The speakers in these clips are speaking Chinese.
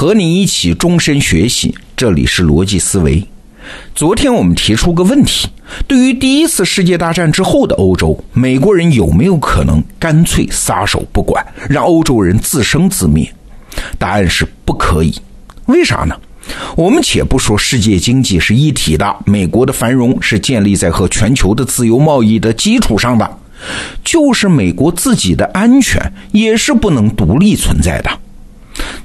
和你一起终身学习，这里是逻辑思维。昨天我们提出个问题：对于第一次世界大战之后的欧洲，美国人有没有可能干脆撒手不管，让欧洲人自生自灭？答案是不可以。为啥呢？我们且不说世界经济是一体的，美国的繁荣是建立在和全球的自由贸易的基础上的，就是美国自己的安全也是不能独立存在的。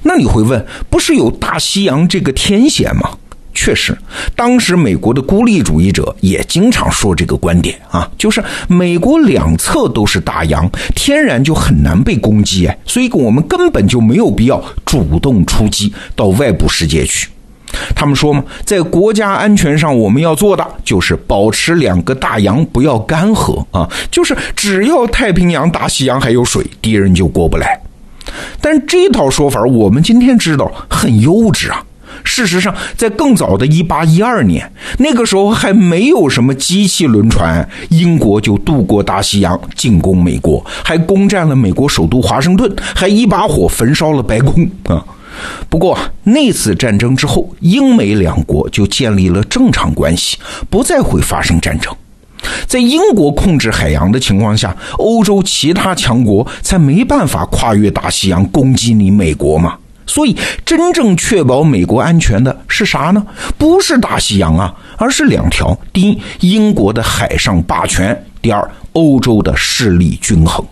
那你会问，不是有大西洋这个天险吗？确实，当时美国的孤立主义者也经常说这个观点啊，就是美国两侧都是大洋，天然就很难被攻击哎，所以我们根本就没有必要主动出击到外部世界去。他们说嘛，在国家安全上，我们要做的就是保持两个大洋不要干涸啊，就是只要太平洋、大西洋还有水，敌人就过不来。但这套说法，我们今天知道很幼稚啊。事实上，在更早的1812年，那个时候还没有什么机器轮船，英国就渡过大西洋进攻美国，还攻占了美国首都华盛顿，还一把火焚烧了白宫啊。不过那次战争之后，英美两国就建立了正常关系，不再会发生战争。在英国控制海洋的情况下，欧洲其他强国才没办法跨越大西洋攻击你美国嘛。所以，真正确保美国安全的是啥呢？不是大西洋啊，而是两条：第一，英国的海上霸权；第二，欧洲的势力均衡。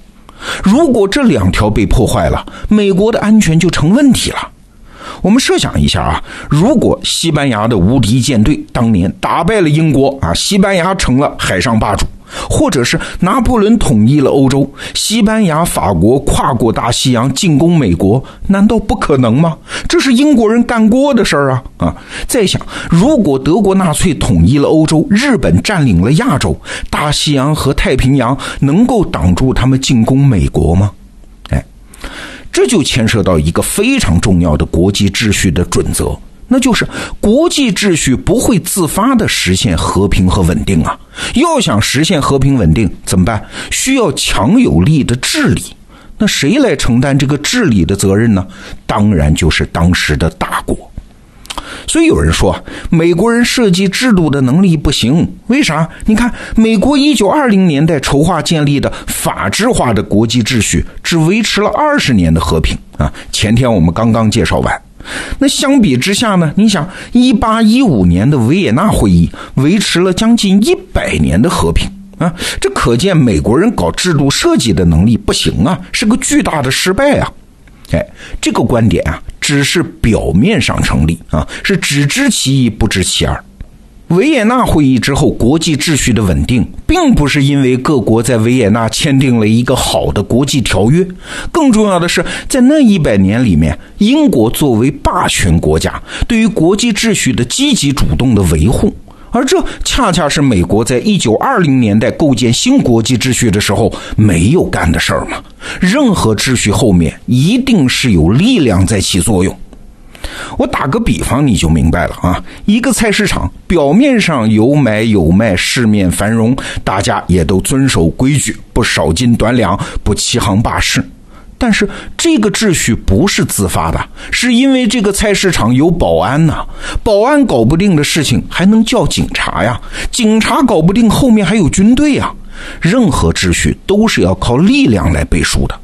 如果这两条被破坏了，美国的安全就成问题了。我们设想一下啊，如果西班牙的无敌舰队当年打败了英国啊，西班牙成了海上霸主，或者是拿破仑统一了欧洲，西班牙、法国跨过大西洋进攻美国，难道不可能吗？这是英国人干过的事儿啊！啊，再想，如果德国纳粹统一了欧洲，日本占领了亚洲，大西洋和太平洋能够挡住他们进攻美国吗？这就牵涉到一个非常重要的国际秩序的准则，那就是国际秩序不会自发的实现和平和稳定啊！要想实现和平稳定，怎么办？需要强有力的治理。那谁来承担这个治理的责任呢？当然就是当时的大国。所以有人说，美国人设计制度的能力不行，为啥？你看，美国一九二零年代筹划建立的法治化的国际秩序，只维持了二十年的和平啊！前天我们刚刚介绍完。那相比之下呢？你想，一八一五年的维也纳会议维持了将近一百年的和平啊！这可见美国人搞制度设计的能力不行啊，是个巨大的失败啊！哎，这个观点啊，只是表面上成立啊，是只知其一不知其二。维也纳会议之后，国际秩序的稳定，并不是因为各国在维也纳签订了一个好的国际条约，更重要的是，在那一百年里面，英国作为霸权国家，对于国际秩序的积极主动的维护。而这恰恰是美国在一九二零年代构建新国际秩序的时候没有干的事儿嘛。任何秩序后面一定是有力量在起作用。我打个比方，你就明白了啊。一个菜市场表面上有买有卖，市面繁荣，大家也都遵守规矩，不少斤短两，不欺行霸市。但是这个秩序不是自发的，是因为这个菜市场有保安呐，保安搞不定的事情还能叫警察呀，警察搞不定后面还有军队呀。任何秩序都是要靠力量来背书的。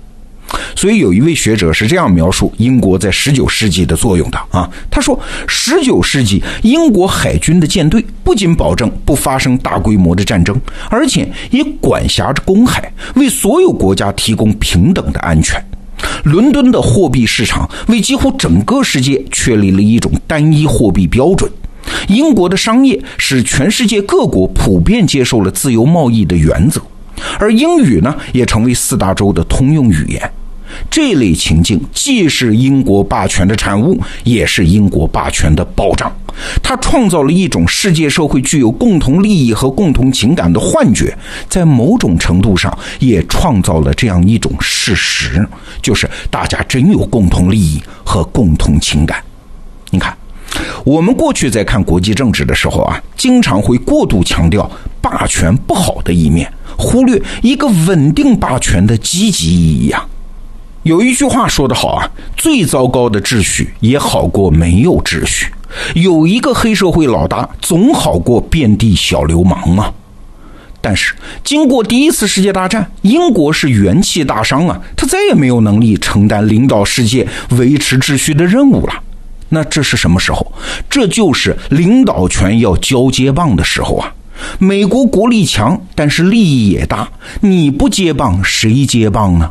所以有一位学者是这样描述英国在十九世纪的作用的啊，他说，十九世纪英国海军的舰队不仅保证不发生大规模的战争，而且也管辖着公海，为所有国家提供平等的安全。伦敦的货币市场为几乎整个世界确立了一种单一货币标准。英国的商业使全世界各国普遍接受了自由贸易的原则，而英语呢也成为四大洲的通用语言。这类情境既是英国霸权的产物，也是英国霸权的保障。它创造了一种世界社会具有共同利益和共同情感的幻觉，在某种程度上也创造了这样一种事实，就是大家真有共同利益和共同情感。你看，我们过去在看国际政治的时候啊，经常会过度强调霸权不好的一面，忽略一个稳定霸权的积极意义啊。有一句话说得好啊，最糟糕的秩序也好过没有秩序。有一个黑社会老大，总好过遍地小流氓啊。但是，经过第一次世界大战，英国是元气大伤啊，他再也没有能力承担领导世界、维持秩序的任务了。那这是什么时候？这就是领导权要交接棒的时候啊！美国国力强，但是利益也大，你不接棒，谁接棒呢？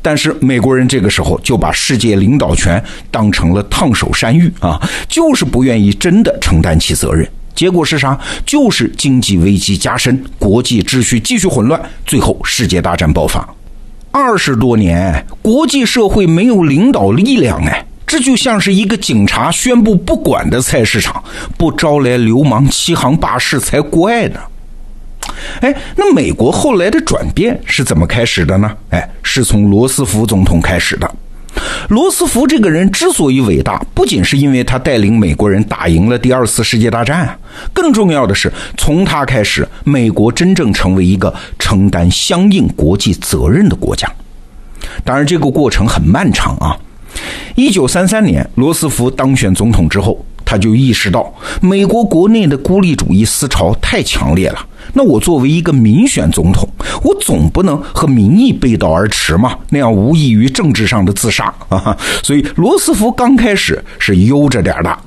但是美国人这个时候就把世界领导权当成了烫手山芋啊，就是不愿意真的承担起责任。结果是啥？就是经济危机加深，国际秩序继续混乱，最后世界大战爆发。二十多年，国际社会没有领导力量，哎，这就像是一个警察宣布不管的菜市场，不招来流氓欺行霸市才怪呢。哎，那美国后来的转变是怎么开始的呢？哎，是从罗斯福总统开始的。罗斯福这个人之所以伟大，不仅是因为他带领美国人打赢了第二次世界大战，更重要的是，从他开始，美国真正成为一个承担相应国际责任的国家。当然，这个过程很漫长啊。一九三三年，罗斯福当选总统之后。他就意识到，美国国内的孤立主义思潮太强烈了。那我作为一个民选总统，我总不能和民意背道而驰嘛，那样无异于政治上的自杀啊。所以，罗斯福刚开始是悠着点的。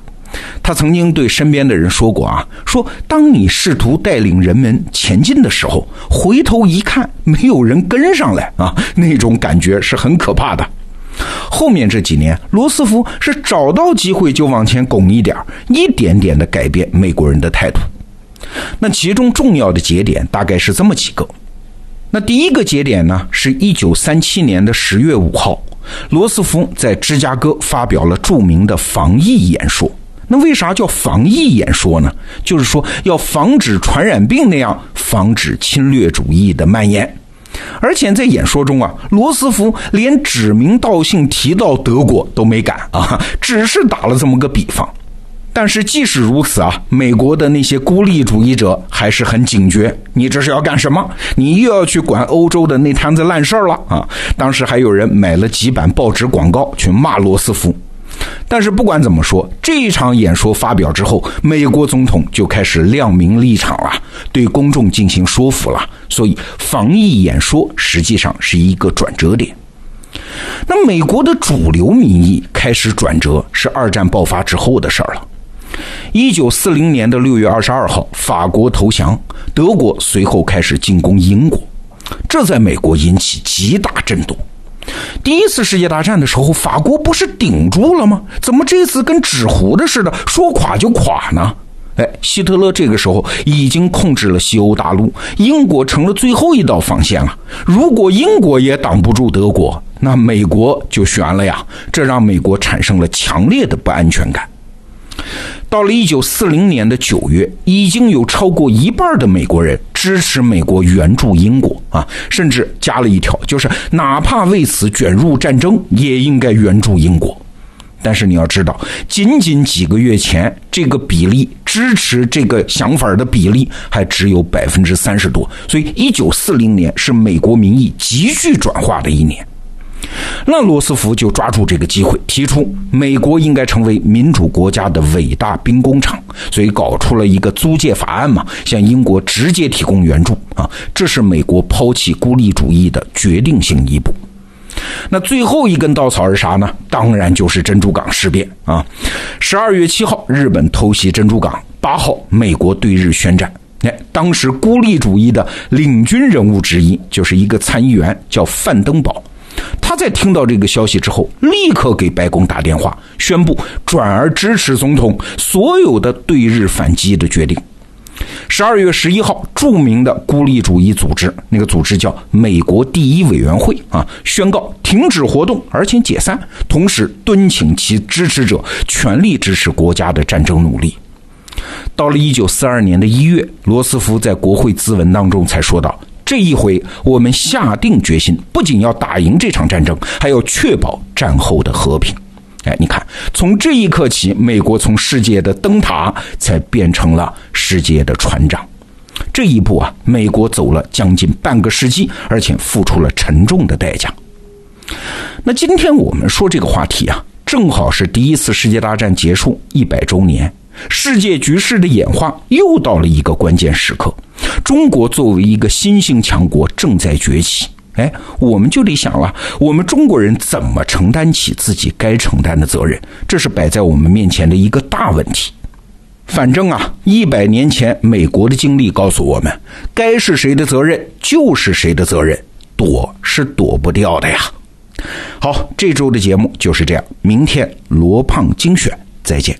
他曾经对身边的人说过啊，说当你试图带领人们前进的时候，回头一看，没有人跟上来啊，那种感觉是很可怕的。后面这几年，罗斯福是找到机会就往前拱一点一点点的改变美国人的态度。那其中重要的节点大概是这么几个。那第一个节点呢，是一九三七年的十月五号，罗斯福在芝加哥发表了著名的防疫演说。那为啥叫防疫演说呢？就是说要防止传染病那样防止侵略主义的蔓延。而且在演说中啊，罗斯福连指名道姓提到德国都没敢啊，只是打了这么个比方。但是即使如此啊，美国的那些孤立主义者还是很警觉。你这是要干什么？你又要去管欧洲的那摊子烂事儿了啊！当时还有人买了几版报纸广告去骂罗斯福。但是不管怎么说，这一场演说发表之后，美国总统就开始亮明立场了，对公众进行说服了。所以，防疫演说实际上是一个转折点。那美国的主流民意开始转折，是二战爆发之后的事儿了。一九四零年的六月二十二号，法国投降，德国随后开始进攻英国，这在美国引起极大震动。第一次世界大战的时候，法国不是顶住了吗？怎么这次跟纸糊的似的，说垮就垮呢？哎，希特勒这个时候已经控制了西欧大陆，英国成了最后一道防线了。如果英国也挡不住德国，那美国就悬了呀！这让美国产生了强烈的不安全感。到了一九四零年的九月，已经有超过一半的美国人支持美国援助英国啊，甚至加了一条，就是哪怕为此卷入战争，也应该援助英国。但是你要知道，仅仅几个月前，这个比例支持这个想法的比例还只有百分之三十多，所以一九四零年是美国民意急剧转化的一年。那罗斯福就抓住这个机会，提出美国应该成为民主国家的伟大兵工厂，所以搞出了一个租借法案嘛，向英国直接提供援助啊，这是美国抛弃孤立主义的决定性一步。那最后一根稻草是啥呢？当然就是珍珠港事变啊！十二月七号，日本偷袭珍珠港；八号，美国对日宣战。哎，当时孤立主义的领军人物之一，就是一个参议员，叫范登堡。他在听到这个消息之后，立刻给白宫打电话，宣布转而支持总统所有的对日反击的决定。十二月十一号，著名的孤立主义组织，那个组织叫美国第一委员会啊，宣告停止活动，而且解散，同时敦请其支持者全力支持国家的战争努力。到了一九四二年的一月，罗斯福在国会咨文当中才说道。这一回，我们下定决心，不仅要打赢这场战争，还要确保战后的和平。哎，你看，从这一刻起，美国从世界的灯塔才变成了世界的船长。这一步啊，美国走了将近半个世纪，而且付出了沉重的代价。那今天我们说这个话题啊，正好是第一次世界大战结束一百周年，世界局势的演化又到了一个关键时刻。中国作为一个新兴强国正在崛起，哎，我们就得想了，我们中国人怎么承担起自己该承担的责任？这是摆在我们面前的一个大问题。反正啊，一百年前美国的经历告诉我们，该是谁的责任就是谁的责任，躲是躲不掉的呀。好，这周的节目就是这样，明天罗胖精选，再见。